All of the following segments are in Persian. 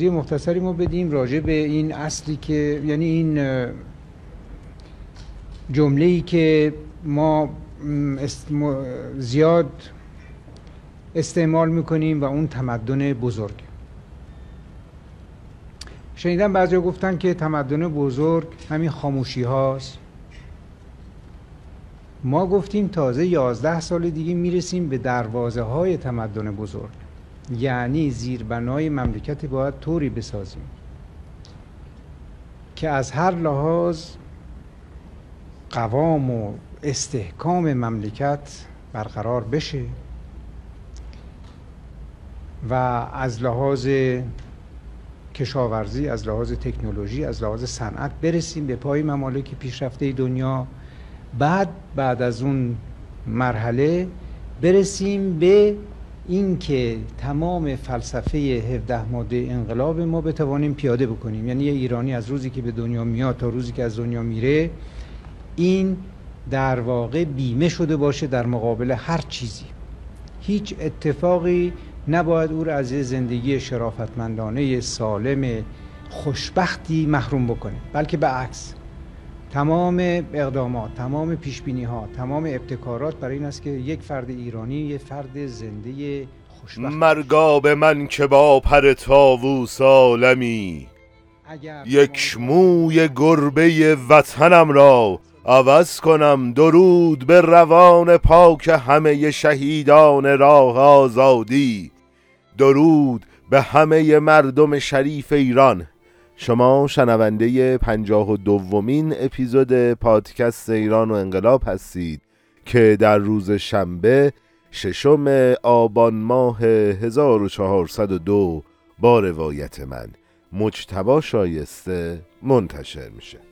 یه مختصری ما بدیم راجع به این اصلی که یعنی این جمله ای که ما زیاد استعمال می‌کنیم و اون تمدن بزرگ. شنیدم بعضی گفتن که تمدن بزرگ همین خاموشی هاست. ما گفتیم تازه یازده سال دیگه می‌رسیم به دروازه های تمدن بزرگ. یعنی زیربنای مملکت باید طوری بسازیم که از هر لحاظ قوام و استحکام مملکت برقرار بشه و از لحاظ کشاورزی از لحاظ تکنولوژی از لحاظ صنعت برسیم به پای ممالک پیشرفته دنیا. بعد بعد از اون مرحله برسیم به اینکه تمام فلسفه 17 ماده انقلاب ما بتوانیم پیاده بکنیم. یعنی یه ایرانی از روزی که به دنیا میاد تا روزی که از دنیا میره این در واقع بیمه شده باشه در مقابل هر چیزی. هیچ اتفاقی نباید او را از زندگی شرافتمندانه سالم خوشبختی محروم بکنه بلکه به عکس. تمام اقدامات تمام پیشبینی ها تمام ابتکارات برای این است که یک فرد ایرانی یک فرد زنده خوشبخت مرگا به من که با پر تاوو سالمی یک موی گربه وطنم را عوض کنم درود به روان پاک همه شهیدان راه آزادی درود به همه مردم شریف ایران. شما شنونده پنجاه و دومین اپیزود پادکست ایران و انقلاب هستید که در روز شنبه ششم آبان ماه 1402 با روایت من مجتبا شایسته منتشر میشه.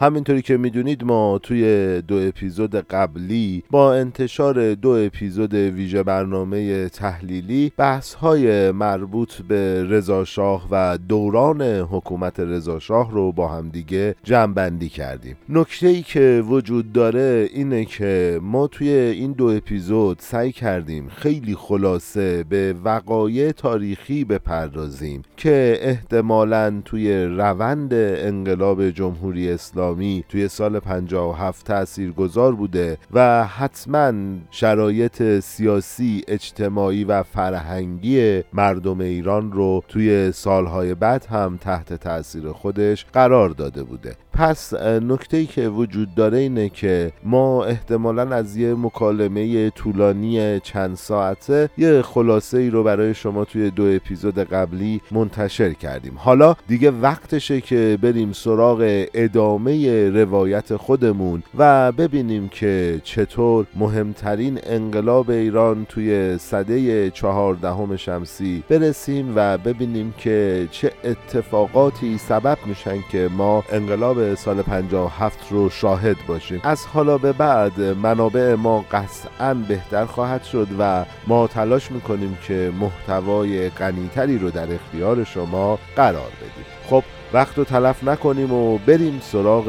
همینطوری که می‌دونید ما توی دو اپیزود قبلی با انتشار دو اپیزود ویژه برنامه تحلیلی بحث های مربوط به رضاشاه و دوران حکومت رضاشاه رو با هم دیگه جمع بندی کردیم. نکته ای که وجود داره اینه که ما توی این دو اپیزود سعی کردیم خیلی خلاصه به وقایع تاریخی بپردازیم که احتمالا توی روند انقلاب جمهوری اسلامی توی سال 57 تأثیر گذار بوده و حتما شرایط سیاسی اجتماعی و فرهنگی مردم ایران رو توی سالهای بعد هم تحت تاثیر خودش قرار داده بوده. پس نکته ای که وجود داره اینه که ما احتمالا از یه مکالمه طولانی چند ساعته یه خلاصه ای رو برای شما توی دو اپیزود قبلی منتشر کردیم. حالا دیگه وقتشه که بریم سراغ ادامه روایت خودمون و ببینیم که چطور مهمترین انقلاب ایران توی صده چهاردهم شمسی برسیم و ببینیم که چه اتفاقاتی سبب میشن که ما انقلاب سال 57 رو شاهد باشیم. از حالا به بعد منابع ما قطعا بهتر خواهد شد و ما تلاش می‌کنیم که محتوای غنیتری رو در اختیار شما قرار بدیم. خب وقت رو تلف نکنیم و بریم سراغ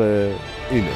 اینه.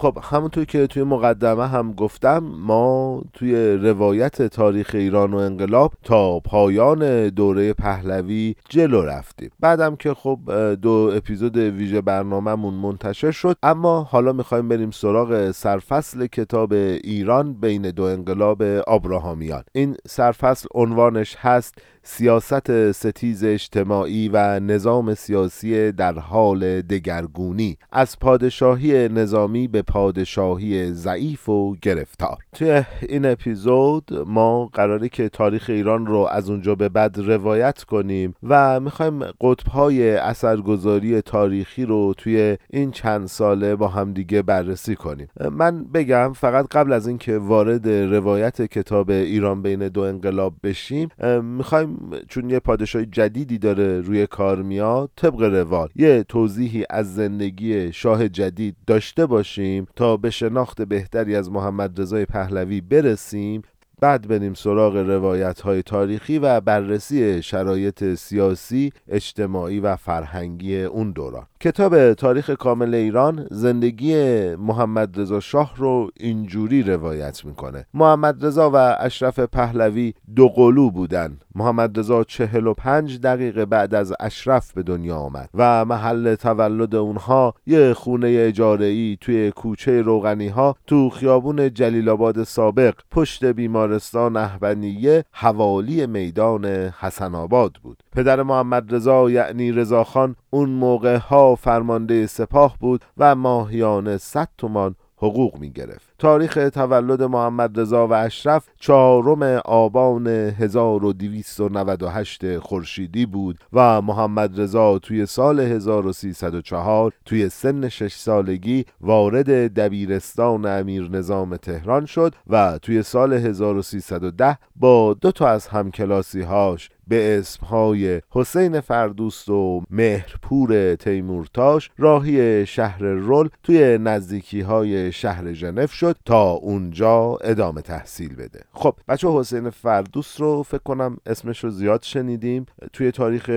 خب همونطور که توی مقدمه هم گفتم ما توی روایت تاریخ ایران و انقلاب تا پایان دوره پهلوی جلو رفتیم. بعدم که خب دو اپیزود ویژه برنامهمون منتشر شد اما حالا می‌خوایم بریم سراغ سرفصل کتاب ایران بین دو انقلاب آبراهامیان این سرفصل عنوانش هست سیاست ستیز اجتماعی و نظام سیاسی در حال دگرگونی. از پادشاهی نظامی به پادشاهی ضعیف و گرفتار. توی این اپیزود ما قراره که تاریخ ایران رو از اونجا به بعد روایت کنیم و می‌خوایم قطبهای اثرگذاری تاریخی رو توی این چند ساله با همدیگه بررسی کنیم. من بگم فقط قبل از اینکه وارد روایت کتاب ایران بین دو انقلاب بشیم می‌خوایم چون یه پادشاه جدیدی داره روی کار میاد طبق روال یه توضیحی از زندگی شاه جدید داشته باشیم تا به شناخت بهتری از محمد رضای پهلوی برسیم بعد بریم سراغ روایت های تاریخی و بررسی شرایط سیاسی، اجتماعی و فرهنگی اون دوران. کتاب تاریخ کامل ایران زندگی محمد رضا شاه رو اینجوری روایت می‌کنه. محمد رضا و اشرف پهلوی دو قلو بودن. محمد رضا چهل و پنج دقیقه بعد از اشرف به دنیا آمد و محل تولد اونها یه خونه اجاره ای توی کوچه روغنی ها تو خیابون جلیل آباد سابق پشت بیمارستان احبنیه حوالی میدان حسن آباد بود. پدر محمد رضا یعنی رضاخان اون موقع ها فرمانده سپاه بود و ماهیانه 100 تومان حقوق می گرفت تاریخ تولد محمد رضا و اشرف چهارم آبان 1298 خورشیدی بود و محمد رضا توی سال 1304 توی سن شش سالگی وارد دبیرستان امیر نظام تهران شد و توی سال 1310 با دو تا از همکلاسی هاش به اسمهای حسین فردوست و مهرپور تیمورتاش راهی شهر رول توی نزدیکی های شهر ژنو شد تا اونجا ادامه تحصیل بده. خب بچه حسین فردوست رو فکر کنم اسمش رو زیاد شنیدیم. توی تاریخ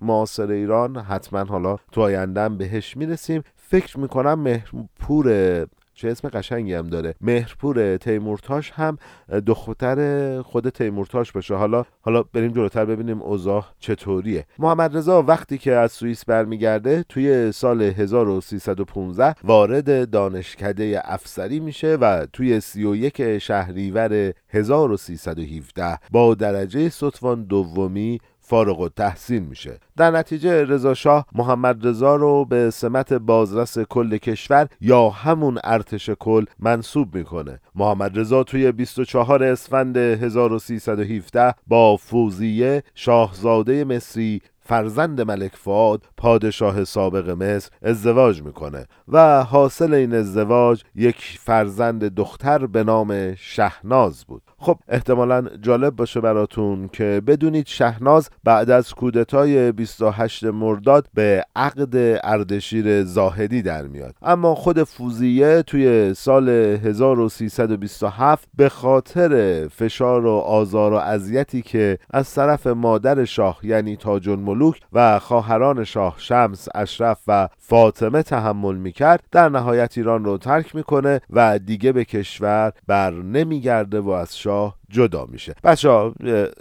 معاصر ایران حتما حالا تو آیندهم بهش می‌رسیم. فکر می‌کنم مهرپور چه اسم قشنگی هم داره. مهرپور تیمورتاش هم دختر خود تیمورتاش باشه. حالا حالا بریم جلوتر ببینیم اوضاع چطوریه. محمد رضا وقتی که از سوئیس برمیگرده توی سال 1315 وارد دانشکده افسری میشه و توی 31 شهریور 1317 با درجه ستوان دومی فارغ و تحسین میشه. در نتیجه رضا شاه محمد رضا رو به سمت بازرس کل کشور یا همون ارتش کل منصوب می‌کنه. محمد رضا توی 24 اسفند 1317 با فوزیه شاهزاده مصری فرزند ملک فاد پادشاه سابق مصر ازدواج می‌کنه و حاصل این ازدواج یک فرزند دختر به نام شهناز بود. خب احتمالا جالب باشه براتون که بدونید شهناز بعد از کودتای 28 مرداد به عقد اردشیر زاهدی در میاد. اما خود فوزیه توی سال 1327 به خاطر فشار و آزار و اذیتی که از طرف مادر شاه یعنی تاج الملوک و خواهران شاه شمس اشرف و فاطمه تحمل می‌کرد در نهایت ایران رو ترک می‌کنه و دیگه به کشور بر نمیگرده و از شاه جدا میشه. بچه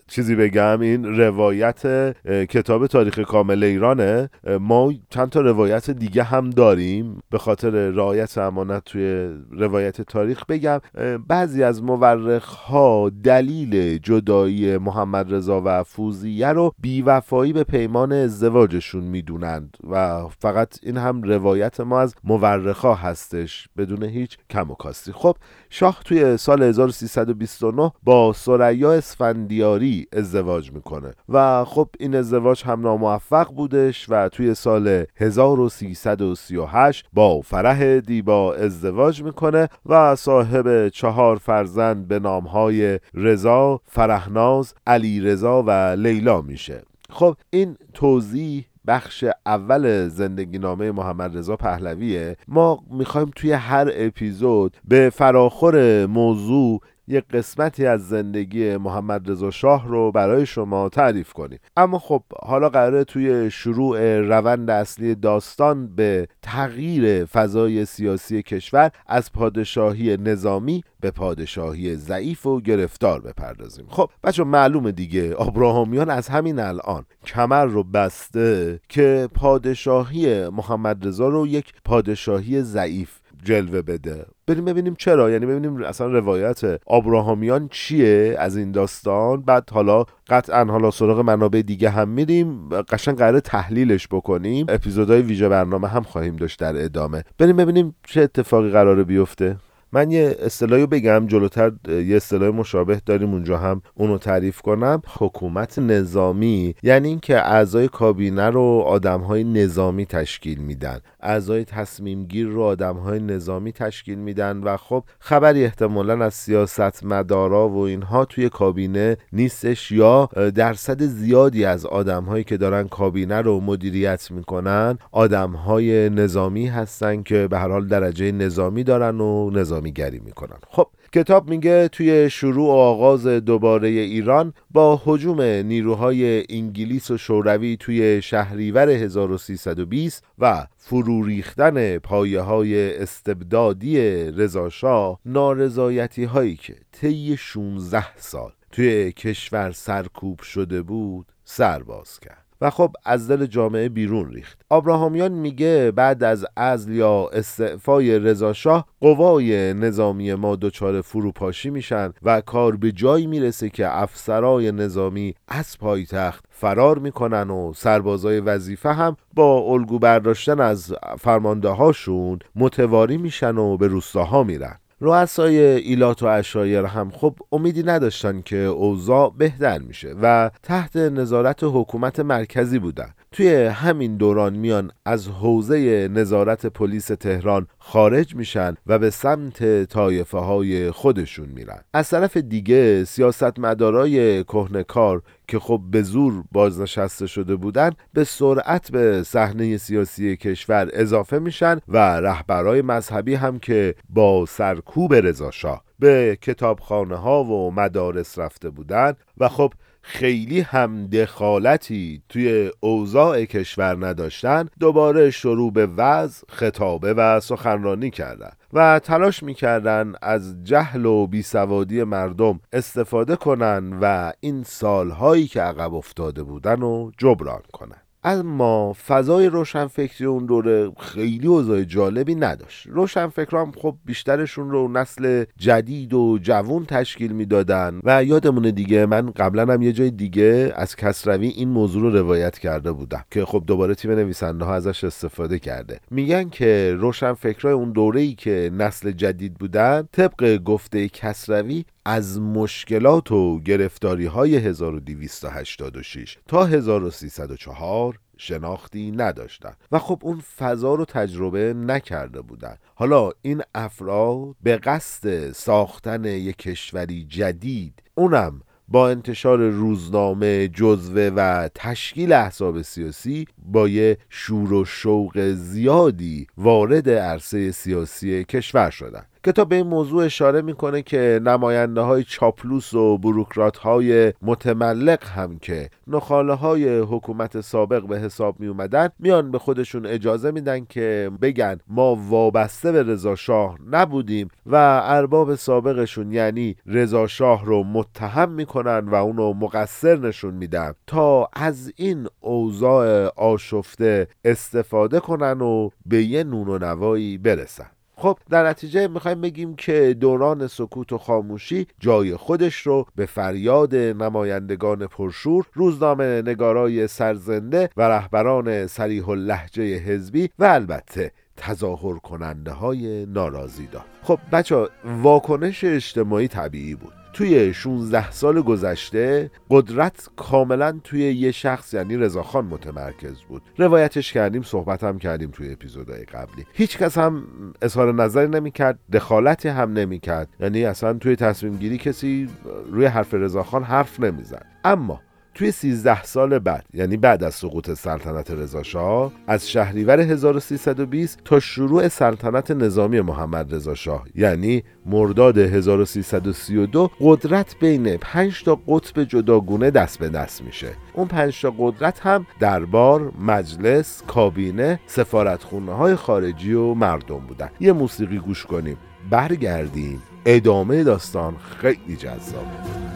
چیزی بگم این روایت کتاب تاریخ کامل ایرانه. ما چند تا روایت دیگه هم داریم. به خاطر رعایت امانت توی روایت تاریخ بگم. بعضی از مورخ ها دلیل جدایی محمد رضا و فوزیه رو بیوفایی به پیمان ازدواجشون می‌دونند و فقط این هم روایت ما از مورخ ها هستش بدون هیچ کم و کاستی. خب شاه توی سال 1329 با سریا اسفندیاری ازدواج می‌کنه. و خب این ازدواج هم ناموفق بودش و توی سال 1338 با فرح دیبا ازدواج می‌کنه و صاحب چهار فرزند به نامهای رضا، فرهناز، علی رضا و لیلا میشه. خب این توضیح بخش اول زندگی نامه محمد رضا پهلویه. ما می‌خوایم توی هر اپیزود به فراخور موضوع یک قسمتی از زندگی محمد رضا شاه رو برای شما تعریف کنیم. اما خب حالا قراره توی شروع روند اصلی داستان به تغییر فضای سیاسی کشور از پادشاهی نظامی به پادشاهی ضعیف و گرفتار بپردازیم. خب بچه معلومه دیگه ابراهامیان از همین الان کمر رو بسته که پادشاهی محمد رضا رو یک پادشاهی ضعیف جلوه بده. بریم ببینیم چرا. یعنی ببینیم اصلا روایت ابراهامیان چیه از این داستان. بعد حالا قطعا حالا سراغ منابع دیگه هم میریم. قشنگ قرار تحلیلش بکنیم. اپیزودهای ویژه برنامه هم خواهیم داشت در ادامه. بریم ببینیم چه اتفاقی قراره بیفته. من یه اصطلاحی بگم جلوتر یه اصطلاح مشابه داریم اونجا هم اونو تعریف کنم. حکومت نظامی یعنی اینکه اعضای کابینه رو آدمهای نظامی تشکیل میدن. اعضای تصمیم گیر رو آدمهای نظامی تشکیل میدن و خب خبری احتمالا از سیاست مدارا و اینها توی کابینه نیستش یا درصد زیادی از آدمهایی که دارن کابینه رو مدیریت می‌کنن آدمهای نظامی هستن که به هر حال درجه نظامی دارن و نظامی گری می‌کنن. خب کتاب میگه توی شروع و آغاز دوباره ایران با حجوم نیروهای انگلیس و شوروی توی شهریور 1320 و فرو ریختن پایه های استبدادی رضاشاه نارضایتی هایی که طی 16 سال توی کشور سرکوب شده بود سرباز کرد. و خب از دل جامعه بیرون ریخت. آبراهامیان میگه بعد از ازل یا استعفای رضاشاه قوای نظامی ما دچار فروپاشی میشن و کار به جایی می‌رسه که افسرای نظامی از پایتخت فرار می‌کنن و سربازای وظیفه هم با الگو برداشتن از فرمانده هاشون متواری میشن و به روستاها میرن. رؤسای ایلات و اشایر هم خب امیدی نداشتن که اوضاع بهتر میشه و تحت نظارت حکومت مرکزی بودن. توی همین دوران میان از حوزه نظارت پلیس تهران خارج میشن و به سمت طایفه های خودشون میرن. از طرف دیگه سیاستمدارای کهنکار که خب به زور بازنشسته شده بودن به سرعت به صحنه سیاسی کشور اضافه میشن و رهبرای مذهبی هم که با سرکوب رضاشاه به کتابخانه ها و مدارس رفته بودن و خب خیلی هم دخالتی توی اوضاع کشور نداشتن دوباره شروع به وضع خطابه و سخنرانی کردن و تلاش می‌کردن از جهل و بیسوادی مردم استفاده کنن و این سالهایی که عقب افتاده بودن رو جبران کنن. اما فضای روشنفکری اون دوره خیلی اوضاع جالبی نداشت. روشنفکرام خب بیشترشون رو نسل جدید و جوون تشکیل می‌دادن و یادمونه دیگه من قبلا هم یه جای دیگه از کسروی این موضوع رو روایت کرده بودم که خب دوباره تیم نویسنده ها ازش استفاده کرده. میگن که روشنفکرای اون دوره ای که نسل جدید بودن طبق گفته کسروی از مشکلات و گرفتاری های 1286 تا 1304 شناختی نداشتن و خب اون فضا رو تجربه نکرده بودن حالا این افراد به قصد ساختن یک کشوری جدید اونم با انتشار روزنامه جزوه و تشکیل احزاب سیاسی با یه شور و شوق زیادی وارد عرصه سیاسی کشور شدن کتاب به این موضوع اشاره می‌کنه که نماینده های چاپلوس و بروکرات های متملق هم که نخاله های حکومت سابق به حساب می اومدن میان به خودشون اجازه میدن که بگن ما وابسته به رضا شاه نبودیم و ارباب سابقشون یعنی رضا شاه رو متهم می‌کنن و اونو مقصر نشون میدن تا از این اوضاع آشفته استفاده کنن و به یه نون و نوایی برسن. خب در نتیجه می‌خوایم بگیم که دوران سکوت و خاموشی جای خودش رو به فریاد نمایندگان پرشور روزنامه نگارای سرزنده و رهبران سریح لحجه حزبی و البته تظاهر کننده های ناراضی داد خب بچه واکنش اجتماعی طبیعی بود. توی 16 سال گذشته قدرت کاملا توی یه شخص یعنی رضاخان متمرکز بود. روایتش کردیم صحبت هم کردیم توی اپیزودهای قبلی. هیچ کس هم اظهار نظری نمی‌کرد دخالتی هم نمی‌کرد. یعنی اصلا توی تصمیم گیری کسی روی حرف رضاخان حرف نمی‌زد. اما توی 13 سال بعد یعنی بعد از سقوط سلطنت رضا از شهریور 1320 تا شروع سلطنت نظامی محمد رضا شاه یعنی مرداد 1332 قدرت بین 5 تا قطب جداگونه دست به دست میشه. اون 5 تا قدرت هم دربار، مجلس، کابینه، سفارتخونه های خارجی و مردم بودن. یه موسیقی گوش کنیم. برگردیم. ادامه داستان خیلی جذابه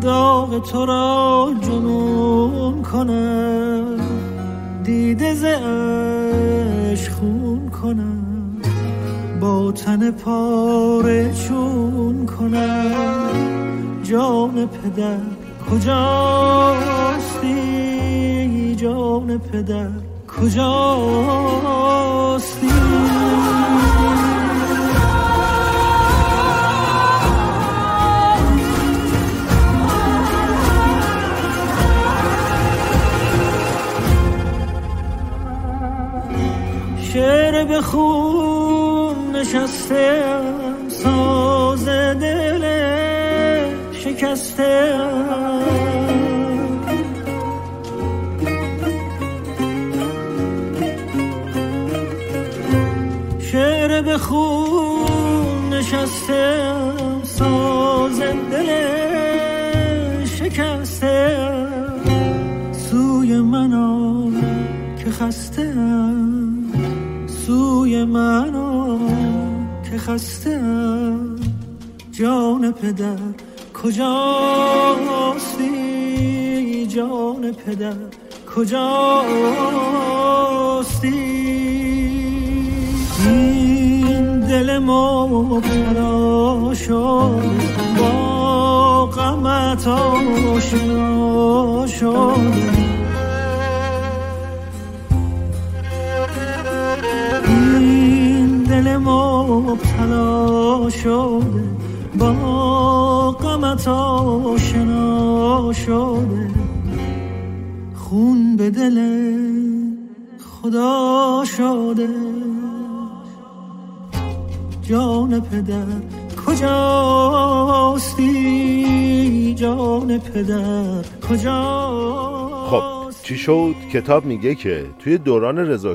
داغ تو را جنون کنم. دیده زش خون کنم. با تن پاره چون کنم. جان پدر کجاستی جان پدر؟ کجاستی شعر خون نشستم ساز دل شیر شعر خون نشستم ساز دل شکسته سوی من که خسته منو که خسته جان پدر کجاستی؟ جان پدر کجاستی؟ این دل مبتلا شد با غمت آشنا شد مبتلا شده با غمت آشنا شده. خون به دل خدا شده. جان پدر کجاستی؟ جان پدر کجا خب. چی شد؟ کتاب میگه که توی دوران رضا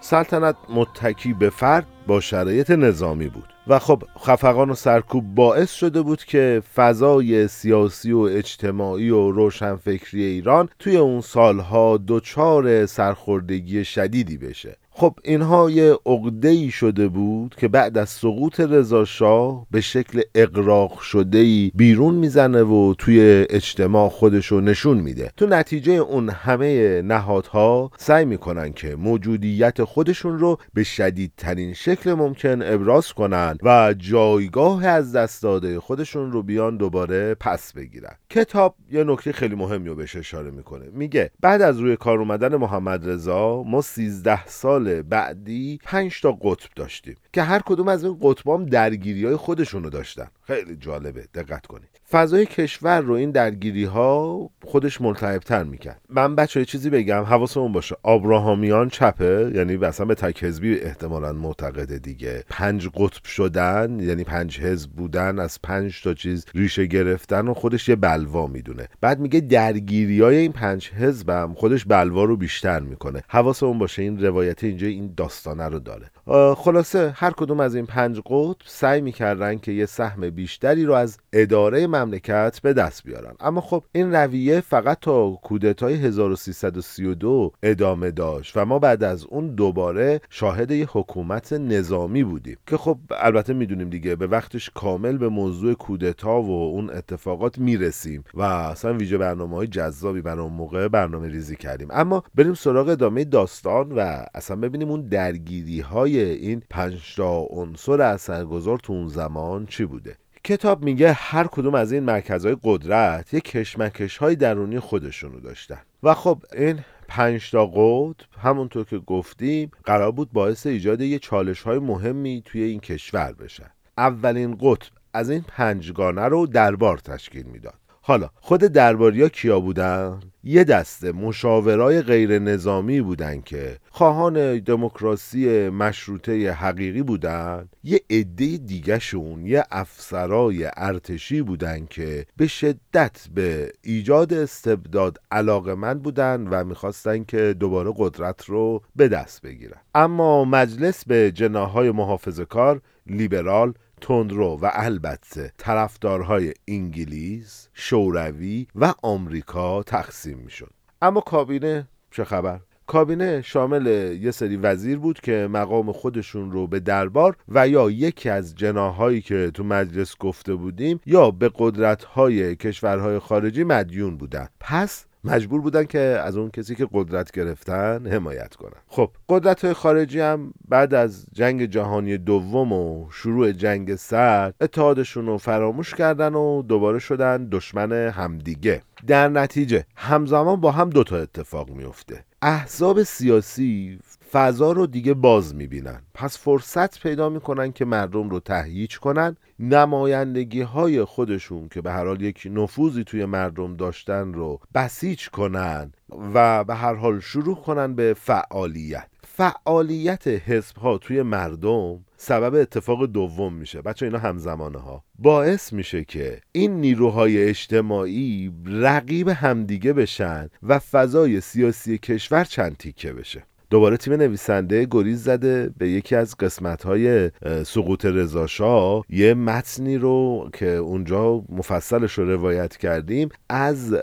سلطنت متکی به فرد با شرایط نظامی بود. و خب خفقان و سرکوب باعث شده بود که فضای سیاسی و اجتماعی و روشنفکری ایران توی اون سالها دچار سرخوردگی شدیدی بشه. خب اینها یه عقده شده بود که بعد از سقوط رضا شاه به شکل اقراق شده ای بیرون می‌زنه و توی اجتماع خودشو نشون میده. تو نتیجه اون همه نهادها سعی می‌کنن که موجودیت خودشون رو به شدیدترین شکل ممکن ابراز کنن و جایگاه از دست داده خودشون رو بیان دوباره پس بگیرن. کتاب یه نکته خیلی مهمی رو بهش اشاره می‌کنه. میگه بعد از روی کار اومدن محمد رضا ما 13 سال بعدی 5 تا قطب داشتیم که هر کدوم از این قطبام درگیری های خودشونو داشتن. خیلی جالبه. دقت کنید. فضای کشور رو این درگیری ها خودش ملتهبتر می‌کرد. من بچه چیزی بگم. حواسمون باشه. آبراهامیان چپه. یعنی مثلا به تک حزبی احتمالا معتقده دیگه. پنج قطب شدن یعنی پنج حزب بودن از پنج تا چیز ریشه گرفتن و خودش یه بلوا می‌دونه. بعد میگه درگیری های این پنج حزبم خودش بلوا رو بیشتر می‌کنه. حواسمون باشه. این روایت اینجا این داستانه رو داره. خلاصه هر کدوم از این پنج قطب سعی می‌کردن که یه سهم بیشتری رو از اداره مملکت به دست بیارن. اما خب این رویه فقط تا کودتای 1332 ادامه داشت و ما بعد از اون دوباره شاهد یه حکومت نظامی بودیم که خب البته می‌دونیم دیگه به وقتش کامل به موضوع کودتا و اون اتفاقات می‌رسیم و اصلا ویژه برنامه های جذابی برای اون موقع برنامه ریزی کردیم. اما بریم سراغ ادامه داستان و اصلا ببینیم اون درگیری های این پنج تا عنصر اثرگذار تو اون زمان چی بوده؟ کتاب میگه هر کدوم از این مرکزهای قدرت یک کشمکش های درونی خودشونو داشتن. و خب این پنج تا قطب همونطور که گفتیم قرار بود باعث ایجاد یه چالش های مهمی توی این کشور بشن. اولین قطب از این پنجگانه رو دربار تشکیل می‌داد. حالا خود درباریا کیا بودن؟ یه دسته مشاورای غیر نظامی بودن که خواهان دموکراسی مشروطه حقیقی بودن یه عده دیگهشون یه افسرای ارتشی بودن که به شدت به ایجاد استبداد علاقمند بودن و می‌خواستن که دوباره قدرت رو به دست بگیرن اما مجلس به جناهای محافظه کار لیبرال تندرو و البته طرفدارهای انگلیس، شوروی و آمریکا تقسیم می‌شد. اما کابینه چه خبر؟ کابینه شامل یه سری وزیر بود که مقام خودشون رو به دربار و یا یکی از جناهایی که تو مجلس گفته بودیم یا به قدرتهای کشورهای خارجی مدیون بودن پس مجبور بودن که از اون کسی که قدرت گرفتن حمایت کنن. خب. قدرت خارجی هم بعد از جنگ جهانی دوم و شروع جنگ سرد اتحادشون رو فراموش کردن و دوباره شدن دشمن همدیگه. در نتیجه همزمان با هم دوتا اتفاق میفته احزاب سیاسی فضا رو دیگه باز می‌بینن. پس فرصت پیدا می‌کنن که مردم رو تهییج کنن. نمایندگی های خودشون که به هر حال یک نفوذی توی مردم داشتن رو بسیج کنن و به هر حال شروع کنن به فعالیت. فعالیت حزب ها توی مردم سبب اتفاق دوم میشه. بچه اینا همزمانه ها باعث میشه که این نیروهای اجتماعی رقیب همدیگه بشن و فضای سیاسی کشور چند تیکه بشه. دوباره تیم نویسنده گریز زده به یکی از قسمت های سقوط رضاشاه یه متنی رو که اونجا مفصلش رو روایت کردیم از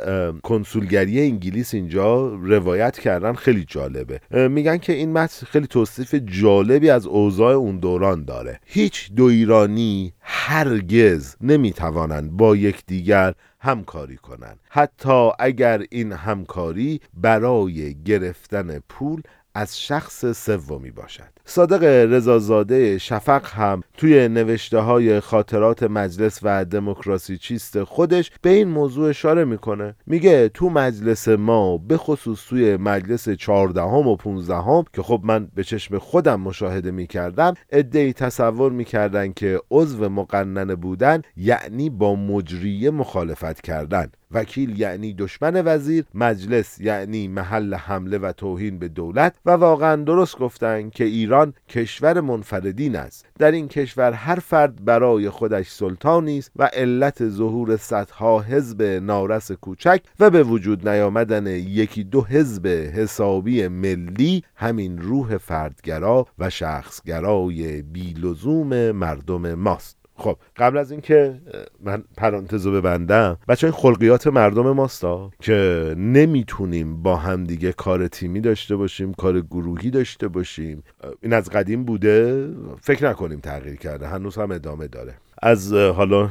کنسولگری انگلیس اینجا روایت کردن خیلی جالبه. میگن که این متن خیلی توصیف جالبی از اوضاع اون دوران داره. هیچ دو ایرانی هرگز نمی‌توانند با یکدیگر همکاری کنند. حتی اگر این همکاری برای گرفتن پول از شخص سومی باشد. صادق رضازاده شفق هم توی نوشته های خاطرات مجلس و دموکراسی چیست خودش به این موضوع اشاره می‌کنه. میگه تو مجلس ما به خصوص توی مجلس چهاردهم و پونزدهم که خب من به چشم خودم مشاهده می‌کردم ادهی تصور می‌کردن که عضو مقننه بودن یعنی با مجریه مخالفت کردن. وکیل یعنی دشمن وزیر مجلس یعنی محل حمله و توهین به دولت و واقعا درست گفتن که ایران کشور منفردین است. در این کشور هر فرد برای خودش سلطانی است و علت ظهور صدها حزب نارس کوچک و به وجود نیامدن یکی دو حزب حسابی ملی همین روح فردگرا و شخصگرای بیلزوم مردم ماست. خب قبل از اینکه من پرانتزو ببندم بچه این خلقیات مردم ماستا که نمی‌تونیم با همدیگه کار تیمی داشته باشیم کار گروهی داشته باشیم. این از قدیم بوده فکر نکنیم تغییر کرده هنوز هم ادامه داره. از حالا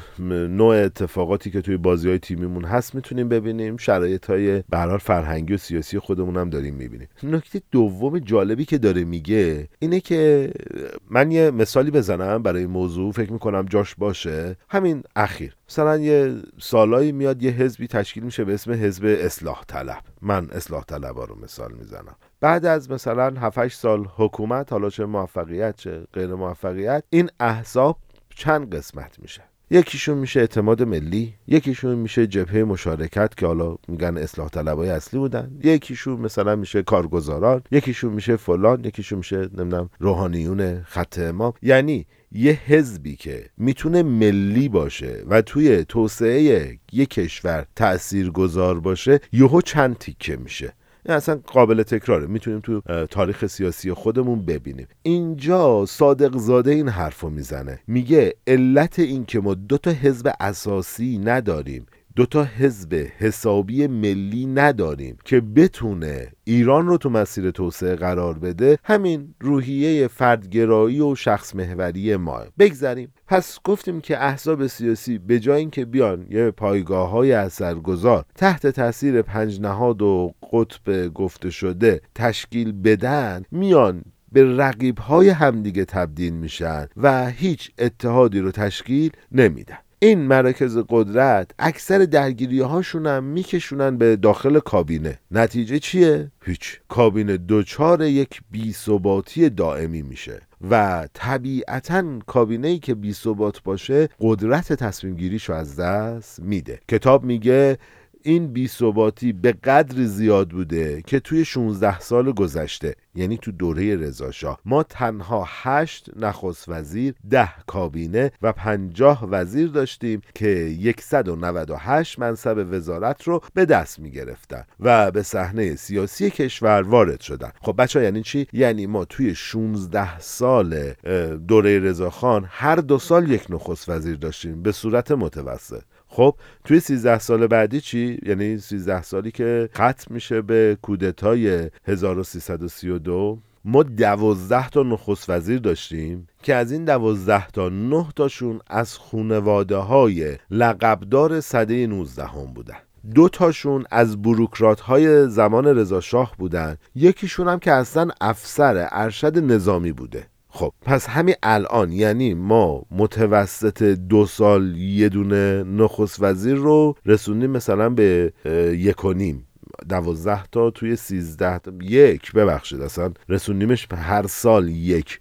نوع اتفاقاتی که توی بازی های تیمیمون هست می‌تونیم ببینیم. شرایط های برحال فرهنگی و سیاسی خودمون هم داریم می‌بینیم. نکته دوم جالبی که داره میگه اینه که من یه مثالی بزنم برای موضوع. فکر می‌کنم جاش باشه. همین اخیر. مثلا یه سالایی میاد یه حزبی تشکیل میشه به اسم حزب اصلاح طلب من اصلاح طلب ها رو مثال می‌زنم. بعد از مثلا 7 سال حکومت حالا چه موفقیت چه غیر موفقیت این احزاب چند قسمت میشه. یکیشون میشه اعتماد ملی یکیشون میشه جبهه مشارکت که حالا میگن اصلاح طلبای اصلی بودن. یکیشون مثلا میشه کارگزاران یکیشون میشه فلان یکیشون میشه نمی‌دونم روحانیون خط امام. یعنی یه حزبی که می‌تونه ملی باشه و توی توسعه یک کشور تأثیر گذار باشه یهو چند تیکه میشه. این اصلا قابل تکراره. می‌تونیم تو تاریخ سیاسی خودمون ببینیم. اینجا صادق زاده این حرف رو می‌زنه. میگه علت این که ما دو تا حزب اساسی نداریم. دو تا حزب حسابی ملی نداریم که بتونه ایران رو تو مسیر توسعه قرار بده همین روحیه فردگرایی و شخص محوری ما. بگذریم. پس گفتیم که احزاب سیاسی به جای اینکه بیان یه پایگاه های اثرگذار تحت تاثیر پنج نهاد و قطب گفته شده تشکیل بدن میان به رقیب های همدیگه تبدیل میشن و هیچ اتحادی رو تشکیل نمیدن. این مراکز قدرت اکثر درگیری هاشون هم میکشونن به داخل کابینه. نتیجه چیه؟ هیچ. کابینه دوچار یک بیثباتی دائمی میشه و طبیعتا کابینه ای که بیثبات باشه قدرت تصمیم گیریشو از دست میده. کتاب میگه این بیثباتی به قدر زیاد بوده که توی 16 سال گذشته یعنی تو دوره رضاشاه ما تنها 8 نخست وزیر 10 کابینه و 50 وزیر داشتیم که 198 منصب وزارت رو به دست می گرفتن و به صحنه سیاسی کشور وارد شدن. خب بچه یعنی چی؟ یعنی ما توی 16 سال دوره رضاخان هر دو سال یک نخست وزیر داشتیم به صورت متوسط. خب توی 13 سال بعدی چی؟ یعنی 13 سالی که ختم میشه به کودتای 1332 ما دوازده تا نخست وزیر داشتیم که از این دوازده تا نه تاشون از خونواده های لقبدار صده 19 هم بودن. دو تاشون از بروکرات های زمان رضاشاه بودن. یکیشون هم که اصلا افسر ارشد نظامی بوده. خب پس همین الان یعنی ما متوسط دو سال یه دونه نخست وزیر رو رسوندیم مثلا به یک و نیم دوازده تا توی سیزده تا یک ببخشید اصلا رسوندیمش هر سال یک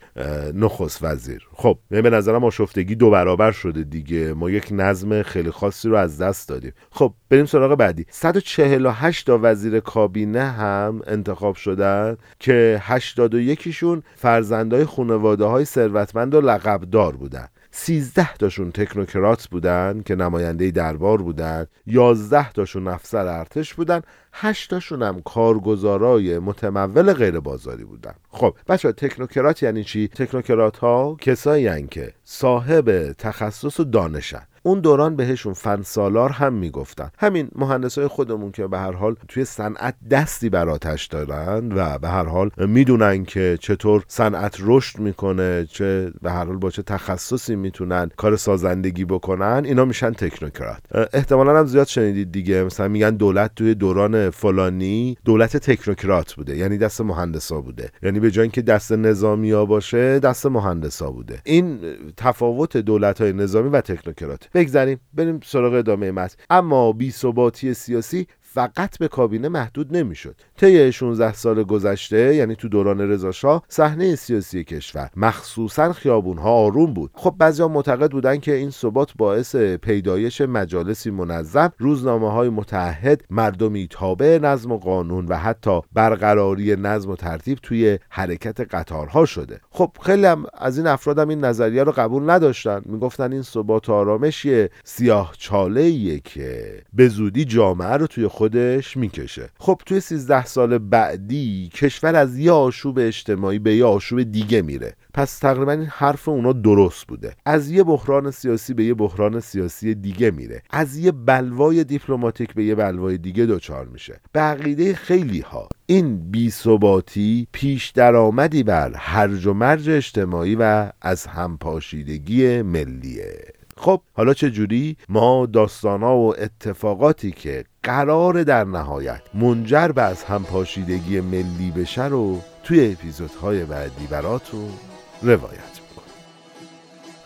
نخست وزیر. خب من به نظرم آشفتگی دو برابر شده دیگه. ما یک نظم خیلی خاصی رو از دست دادیم. خب بریم سراغ بعدی. 148 تا وزیر کابینه هم انتخاب شدن که 81 شون فرزندای خانواده های ثروتمند و لقبدار بودن. 13 تاشون تکنوکرات بودن که نماینده دربار بودن 11 تاشون افسر ارتش بودن 8 تاشون هم کارگزارای متمول غیر بازاری بودن. خب بچه تکنوکرات یعنی چی؟ تکنوکرات ها کسایی که صاحب تخصص و دانشن. اون دوران بهشون فن سالار هم می‌گفتن. همین مهندسای خودمون که به هر حال توی صنعت دستی بر آتش دارن و به هر حال می‌دونن که چطور صنعت رشد می‌کنه چه به هر حال با چه تخصصی می‌تونن کار سازندگی بکنن اینا میشن تکنوکرات. احتمالا هم زیاد شنیدید دیگه مثلا میگن دولت توی دوران فلانی دولت تکنوکرات بوده یعنی دست مهندسا بوده. یعنی به جای اینکه دست نظامی ها باشه دست مهندسا بوده. این تفاوت دولت های نظامی و تکنوکرات. بگذریم بریم سراغ ادامه متن. اما بی ثباتی سیاسی فقط به کابینه محدود نمی‌شد. طی 16 سال گذشته یعنی تو دوران رضا صحنه سیاسی کشور مخصوصا خیابونها آروم بود. خب بعضیا معتقد بودن که این ثبات باعث پیدایش مجالسی منظم روزنامه های متحد مردمی تابع نظم و قانون و حتی برقراری نظم و ترتیب توی حرکت قطارها شده. خب خیلی هم از این افراد هم این نظریه رو قبول نداشتن. می‌گفتن این ثبات و آرامش سیاه چاله که به زودی جامعه رو توی خود خودش می‌کشه. خب توی 13 سال بعدی کشور از یه آشوب اجتماعی به یه آشوب دیگه میره. پس تقریبا این حرف اونا درست بوده. از یه بحران سیاسی به یه بحران سیاسی دیگه میره. از یه بلوای دیپلماتیک به یه بلوای دیگه دچار میشه. به عقیده خیلی ها. این بیثباتی پیش درآمدی بر هرج و مرج اجتماعی و از همپاشیدگی ملیه. خب حالا چه جوری؟ ما داستانا و اتفاقاتی که قرار در نهایت منجر به از همپاشیدگی ملی بشه رو توی اپیزودهای بعدی براتون روایت می‌کنم.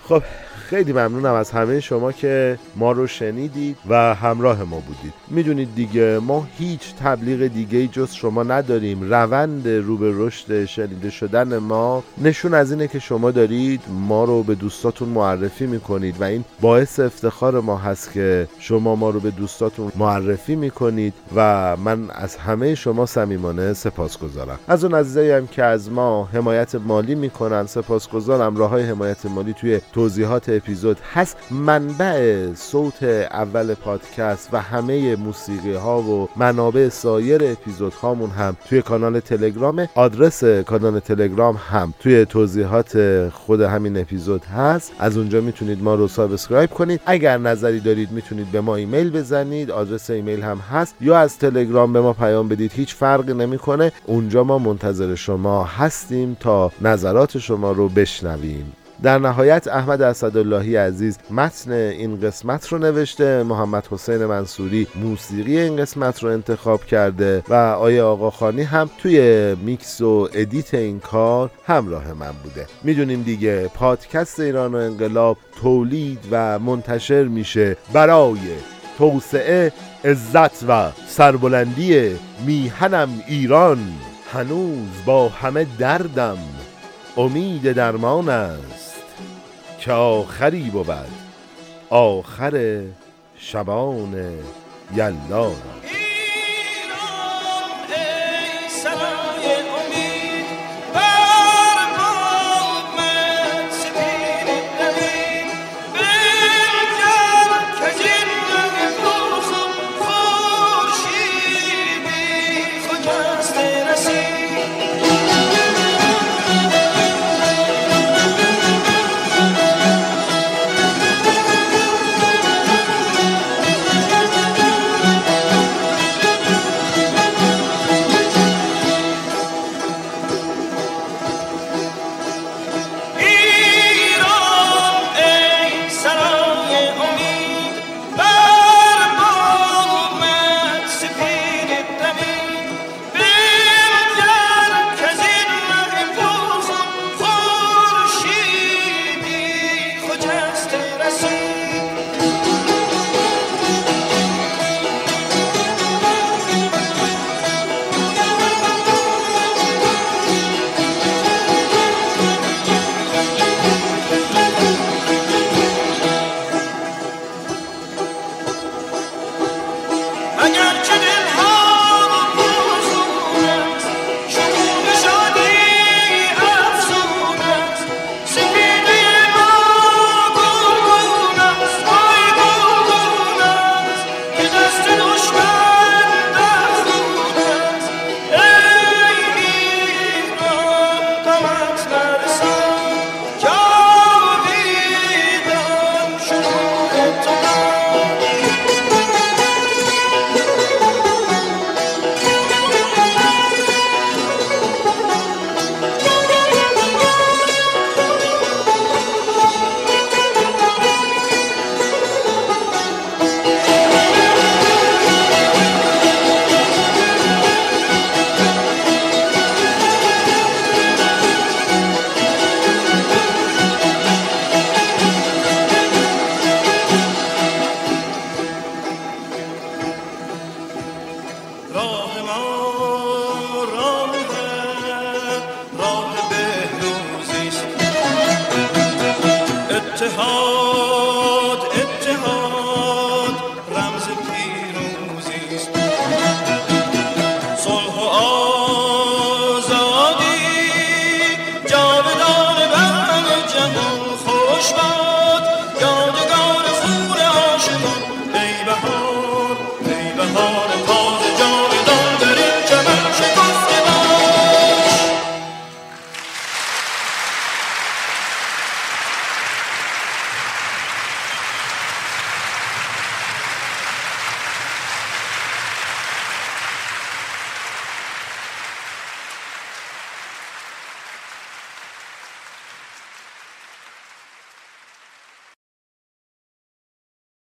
خب خیلی ممنونم از همه شما که ما رو شنیدید و همراه ما بودید. می‌دونید دیگه ما هیچ تبلیغ دیگه جز شما نداریم. روند رو به رشد شنیده شدن ما نشون از اینه که شما دارید ما رو به دوستاتون معرفی می‌کنید و این باعث افتخار ما هست که شما ما رو به دوستاتون معرفی می‌کنید و من از همه شما صمیمانه سپاسگزارم. از اون عزیزایی هم که از ما حمایت مالی می‌کنن سپاسگزارم. راه های حمایت مالی توی توضیحات اپیزود هست. منبع صوت اول پادکست و همه موسیقی ها و منابع سایر اپیزود هامون هم توی کانال تلگرام. آدرس کانال تلگرام هم توی توضیحات خود همین اپیزود هست. از اونجا می‌تونید ما رو subscribe کنید. اگر نظری دارید می‌تونید به ما ایمیل بزنید. آدرس ایمیل هم هست. یا از تلگرام به ما پیام بدید. هیچ فرقی نمی‌کنه. اونجا ما منتظر شما هستیم تا نظرات شما رو بشنویم. در نهایت احمد اسداللهی عزیز متن این قسمت رو نوشته محمد حسین منصوری موسیقی این قسمت رو انتخاب کرده و آیه آقاخانی هم توی میکس و ادیت این کار همراه من بوده. می‌دونیم دیگه پادکست ایران و انقلاب تولید و منتشر میشه برای توسعه عزت و سربلندی میهنم ایران. هنوز با همه دردم امید درمان است. که آخری بود. آخر شبان یلا long.